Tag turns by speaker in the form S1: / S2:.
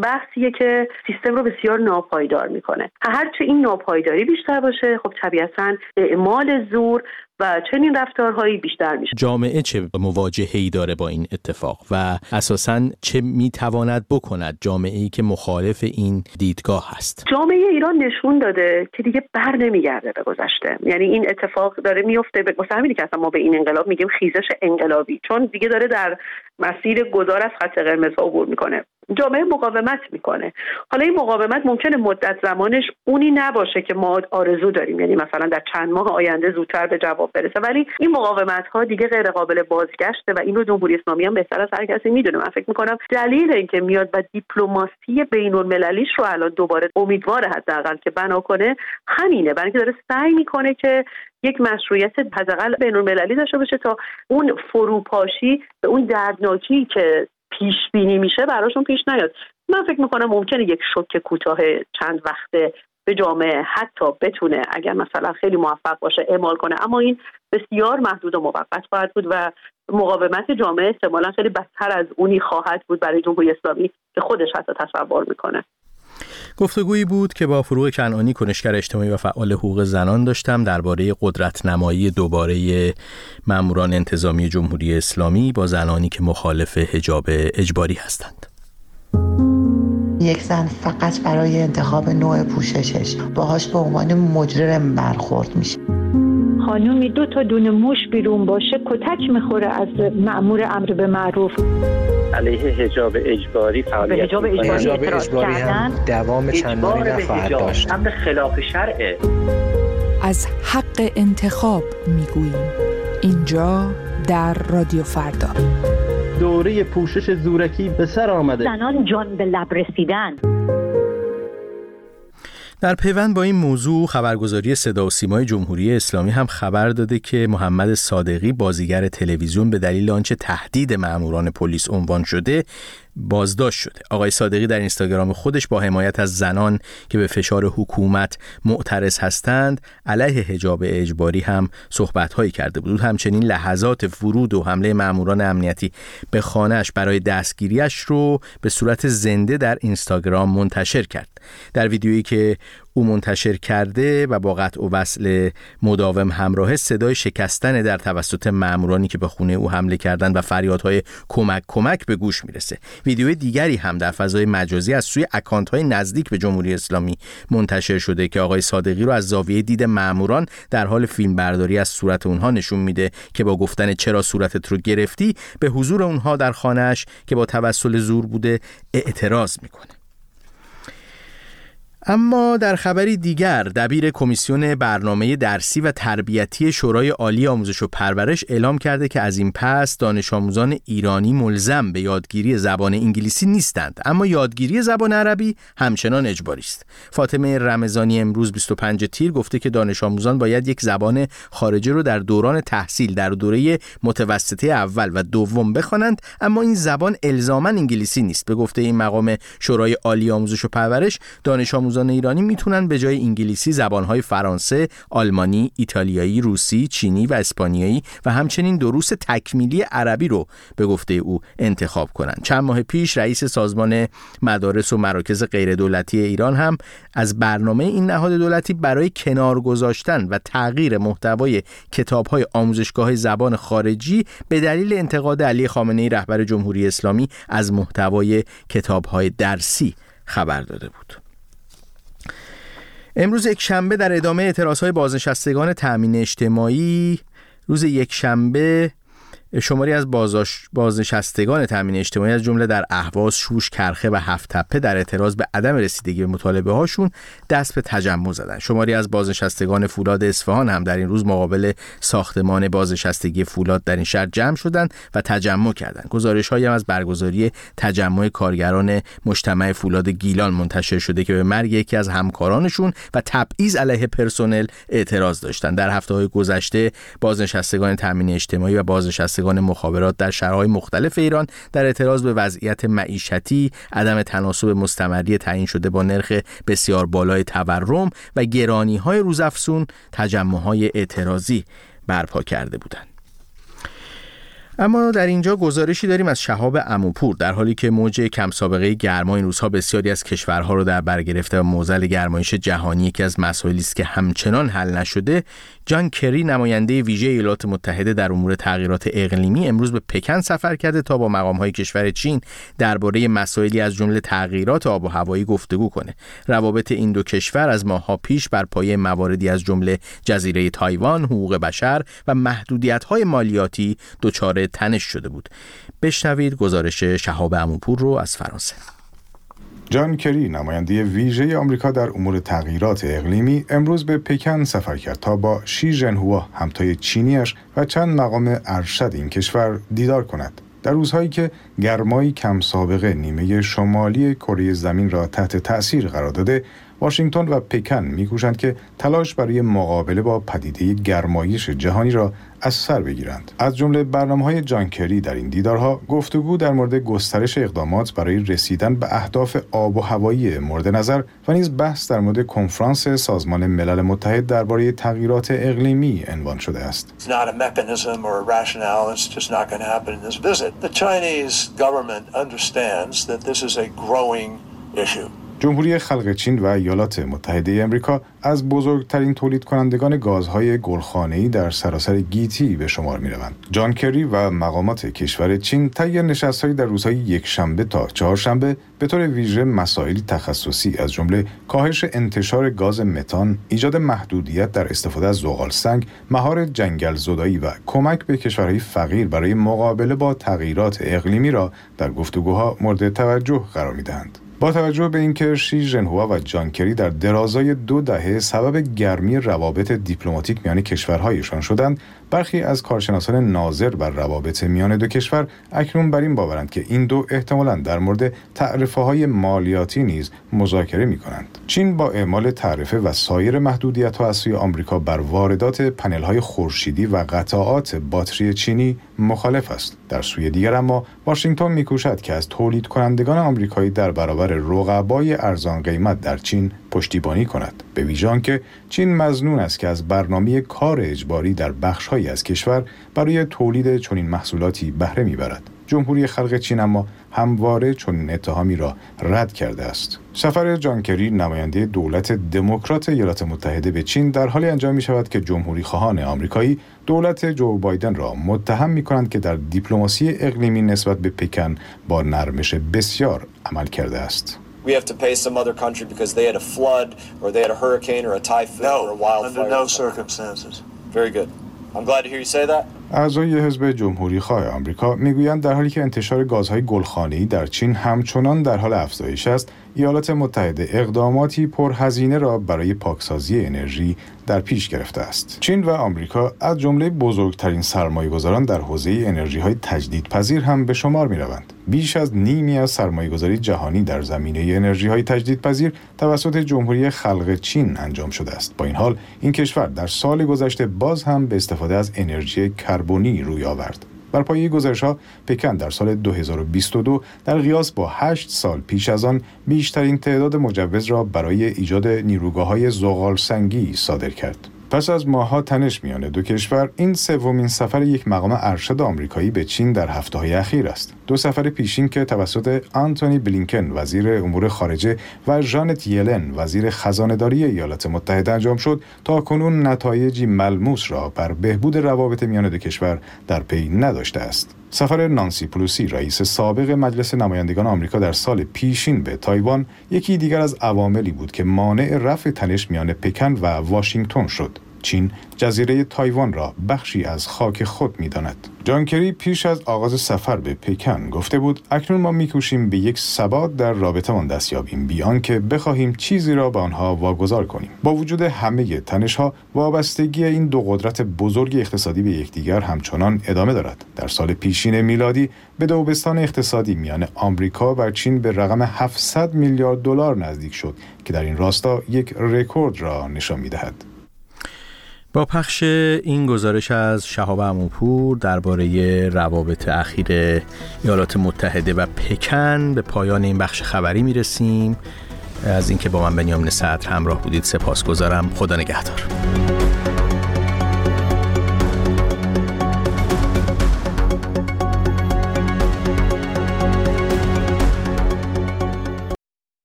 S1: بحثیه که سیستم رو بسیار ناپایدار می‌کنه. هرچه این ناپایداری بیشتر باشه خب طبیعتا اعمال زور و چنین رفتارهایی بیشتر میشه.
S2: جامعه چه مواجهه داره با این اتفاق و اساسا چه می‌تواند بکند جامعه ای که مخالف این دیدگاه هست؟
S1: جامعه ایران نشون داده که دیگه بر نمیگرده به گذشته. یعنی این اتفاق داره میفته به همینی که اصلا ما به این انقلاب میگیم خیزش انقلابی. چون دیگه داره در مسیر گذار از خط قرمز عبور می‌کنه. جامعه مقاومت می‌کنه. حالا این مقاومت ممکنه مدت زمانش اونی نباشه که ما آرزو داریم. یعنی مثلا در چند ماه آینده زودتر به جواب برسه. ولی این مقاومت ها دیگه غیر قابل بازگشته و این رو جمهوری اسلامی هم بهتر از هر کسی می‌دونه. من فکر می‌کنم دلیل اینکه میاد و دیپلماسی بین المللیش رو الان دوباره امیدواره حداقل که بنا کنه همینه. برای اینکه داره سعی می‌کنه که یک مشروعیت حداقل بین المللی داشته باشه تا اون فروپاشی به اون دردناکی که پیش بینی میشه براشون پیش نیاد. من فکر می‌کنم ممکنه یک شوک کوتاه چند وقته به جامعه حتی بتونه اگر مثلا خیلی موفق باشه اعمال کنه. اما این بسیار محدود و موقت خواهد بود و مقاومت جامعه احتمالا خیلی بدتر از اونی خواهد بود برای جمهوری اسلامی که خودش حتی تصور می‌کنه.
S2: گفتگویی بود که با فروغ کنعانی کنشگر اجتماعی و فعال حقوق زنان داشتم درباره قدرت نمایی دوباره ماموران انتظامی جمهوری اسلامی با زنانی که مخالف حجاب اجباری هستند.
S3: یک زن فقط برای انتخاب نوع پوششش. باهاش به عنوان مجرم برخورد میشه.
S4: خانومی دو تا دونه موش بیرون باشه کتک می‌خوره از معمور امر به معروف.
S5: علیه حجاب اجباری فعالیت
S4: حجاب اجباری,
S6: حجاب اجباری هم دوام چندانی نخواهد داشت.
S5: هم خلاف شرعه.
S7: از حق انتخاب می‌گوییم. اینجا در رادیو فردا.
S8: دوره پوشش زورکی به سر آمده.
S4: زنان جان به لب رسیدن.
S2: در پیوند با این موضوع خبرگزاری صدا و سیمای جمهوری اسلامی هم خبر داده که محمد صادقی بازیگر تلویزیون به دلیل آنچه تهدید ماموران پلیس عنوان شده بازداشت شده. آقای صادقی در اینستاگرام خودش با حمایت از زنان که به فشار حکومت معترض هستند علیه حجاب اجباری هم صحبت هایی کرده بود. همچنین لحظات ورود و حمله ماموران امنیتی به خانهش برای دستگیریش رو به صورت زنده در اینستاگرام منتشر کرد. در ویدیویی که او منتشر کرده و با قطع و وصل مداوم همراه صدای شکستن در توسط مامورانی که به خونه او حمله کردند و فریادهای کمک کمک به گوش می‌رسه. ویدیو دیگری هم در فضای مجازی از سوی اکانت های نزدیک به جمهوری اسلامی منتشر شده که آقای صادقی رو از زاویه دید ماموران در حال فیلم برداری از صورت اونها نشون میده که با گفتن چرا صورتت رو گرفتی به حضور اونها در خانهش که با توسل زور بوده اعتراض می‌کنه. اما در خبری دیگر دبیر کمیسیون برنامه درسی و تربیتی شورای عالی آموزش و پرورش اعلام کرده که از این پس دانش آموزان ایرانی ملزم به یادگیری زبان انگلیسی نیستند. اما یادگیری زبان عربی همچنان اجباری است. فاطمه رمضانی امروز 25 تیر گفته که دانش آموزان باید یک زبان خارجه رو در دوران تحصیل در دوره متوسطه اول و دوم بخوانند اما این زبان الزاما انگلیسی نیست. به گفته این مقام شورای عالی آموزش و پرورش دانش آموزان ایرانی می‌تونن به جای انگلیسی زبانهای فرانسه، آلمانی، ایتالیایی، روسی، چینی و اسپانیایی و همچنین دروس تکمیلی عربی رو به گفته او انتخاب کنند. چند ماه پیش رئیس سازمان مدارس و مراکز غیردولتی ایران هم از برنامه این نهاد دولتی برای کنار گذاشتن و تغییر محتوای کتابهای آموزشگاه زبان خارجی به دلیل انتقاد علی خامنه ای رهبر جمهوری اسلامی از محتوای کتابهای درسی خبر داده بود. امروز یک شنبه در ادامه اعتراض های بازنشستگان تأمین اجتماعی روز یک شنبه شماری از بازنشستگان تامین اجتماعی از جمله در اهواز، شوش، کرخه و هفت تپه در اعتراض به عدم رسیدگی به مطالبه هاشون دست به تجمع زدن. شماری از بازنشستگان فولاد اصفهان هم در این روز مقابل ساختمان بازنشستگی فولاد در این شهر جمع شدند و تجمع کردند. گزارش هم از برگزاری تجمع کارگران مجتمع فولاد گیلان منتشر شده که به مرگ یکی از همکارانشون و تبعیض علیه پرسنل اعتراض داشتند. در هفته های گذشته بازنشستگان تامین اجتماعی و بازنشستگان بازنشستگان مخابرات در شهرهای مختلف ایران در اعتراض به وضعیت معیشتی، عدم تناسب مستمری تعیین شده با نرخ بسیار بالای تورم و گرانی های روزافزون تجمع های اعتراضی برپا کرده بودند. اما در اینجا گزارشی داریم از شهاب اموپور در حالی که موج کم سابقه گرما این روزها بسیاری از کشورها رو در بر گرفته و موزل گرمایش جهانی یکی از مسائلی است که همچنان حل نشده جان کری نماینده ویژه ایالات متحده در امور تغییرات اقلیمی امروز به پکن سفر کرده تا با مقامهای کشور چین درباره مسائلی از جمله تغییرات آب و هوایی گفتگو کنه. روابط این دو کشور از ماهها پیش بر پایه مواردی از جمله جزیره تایوان حقوق بشر و محدودیت‌های مالیاتی دچار تنش شده بود. بشنوید گزارش شهاب اموپور رو از فرانسه.
S9: جان کری نماینده ویژه آمریکا در امور تغییرات اقلیمی امروز به پکن سفر کرد تا با شی ژنهوا همتای چینیش و چند مقام ارشد این کشور دیدار کند. در روزهایی که گرمایی کم سابقه نیمه شمالی کره زمین را تحت تأثیر قرار داده واشنگتن و پکن میکوشند که تلاش برای مقابله با پدیده گرمایش جهانی را از سر بگیرند. از جمله برنامه های جانکری در این دیدارها گفتگو در مورد گسترش اقدامات برای رسیدن به اهداف آب و هوایی مورد نظر و نیز بحث در مورد کنفرانس سازمان ملل متحد درباره تغییرات اقلیمی عنوان شده است. جمهوری خلق چین و ایالات متحده امریکا از بزرگترین تولید کنندگان گازهای گلخانه‌ای در سراسر گیتی به شمار می‌روند. جان کری و مقامات کشور چین طی نشست‌هایی در روزهای یکشنبه تا چهارشنبه به طور ویژه مسائلی تخصصی از جمله کاهش انتشار گاز متان، ایجاد محدودیت در استفاده از زغال سنگ، مهار جنگل زدایی و کمک به کشورهای فقیر برای مقابله با تغییرات اقلیمی را در گفتگوها مورد توجه قرار می‌دهند. با توجه به اینکه شی ژنهوا و جانکری در درازای دو دهه سبب گرمی روابط دیپلماتیک میان کشورهایشان شدند برخی از کارشناسان ناظر بر روابط میان دو کشور اکنون بر این باورند که این دو احتمالا در مورد تعرفه های مالیاتی نیز مذاکره می کنند. چین با اعمال تعرفه و سایر محدودیت ها از سوی آمریکا بر واردات پنل های خورشیدی و قطعات باتری چینی مخالف است. در سوی دیگر اما واشنگتن میکوشد که از تولید کنندگان آمریکایی در برابر رقبای ارزان قیمت در چین پشتیبانی کند. به ویژان که چین مزنون است که از برنامه کار اجباری در بخشهایی از کشور برای تولید چنین محصولاتی بهره می‌برد. جمهوری خلق چین اما همواره چنین اتهامی را رد کرده است. سفر جانکری نماینده دولت دموکرات ایالات متحده به چین در حالی انجام می شود که جمهوری خواهان آمریکایی دولت جو بایدن را متهم می کنند که در دیپلماسی اقلیمی نسبت به پکن با نرمش بسیار عمل کرده است. We have to pay some other country because they had a flood or they had a hurricane or a typhoon no, or a wildfire. Under no circumstances. Very good. I'm glad to hear you say that. اعضای حزب جمهوری خواه آمریکا می‌گویند در حالی که انتشار گازهای گلخانه‌ای در چین همچنان در حال افزایش است ایالات متحده اقداماتی پرهزینه را برای پاکسازی انرژی در پیش گرفته است. چین و آمریکا از جمله بزرگترین سرمایه‌گذاران در حوزه انرژی های تجدیدپذیر هم به شمار می روند. بیش از نیمی از سرمایه‌گذاری جهانی در زمینه انرژی های تجدیدپذیر توسط جمهوری خلق چین انجام شده است. با این حال این کشور در سال گذشته باز هم به استفاده از انرژی کربنی روی آورد. بر پایه گزارش ها پکن در سال 2022 در قیاس با 8 سال پیش از آن بیشترین تعداد مجوز را برای ایجاد نیروگاه های زغال سنگی صادر کرد. پس از ماهها تنش میان دو کشور این سومین سفر یک مقام ارشد آمریکایی به چین در هفته های اخیر است. دو سفر پیشین که توسط آنتونی بلینکن وزیر امور خارجه و ژانت یلن وزیر خزانهداری ایالات متحده انجام شد تا کنون نتایجی ملموس را بر بهبود روابط میان دو کشور در پی نداشته است. سفر نانسی پلوسی رئیس سابق مجلس نمایندگان آمریکا در سال پیشین به تایوان یکی دیگر از عواملی بود که مانع رفع تنش میان پکن و واشنگتن شد. چین جزیره تایوان را بخشی از خاک خود می داند. جان کری پیش از آغاز سفر به پکن گفته بود اکنون ما میکوشیم به یک ثبات در رابطمان دست یابیم بی آن که بخواهیم چیزی را به آنها واگذار کنیم. با وجود همه تنشها وابستگی این دو قدرت بزرگ اقتصادی به یکدیگر همچنان ادامه دارد. در سال پیشین میلادی به دوبستان اقتصادی میان آمریکا و چین به رقم 700 میلیارد دلار نزدیک شد که در این راستا یک رکورد را نشان می‌دهد.
S2: با پخش این گزارش از شهاب اموپور درباره روابط اخیر ایالات متحده و پکن به پایان این بخش خبری می‌رسیم. از اینکه با من بنیامین صدر همراه بودید سپاسگزارم. خدا نگهدار.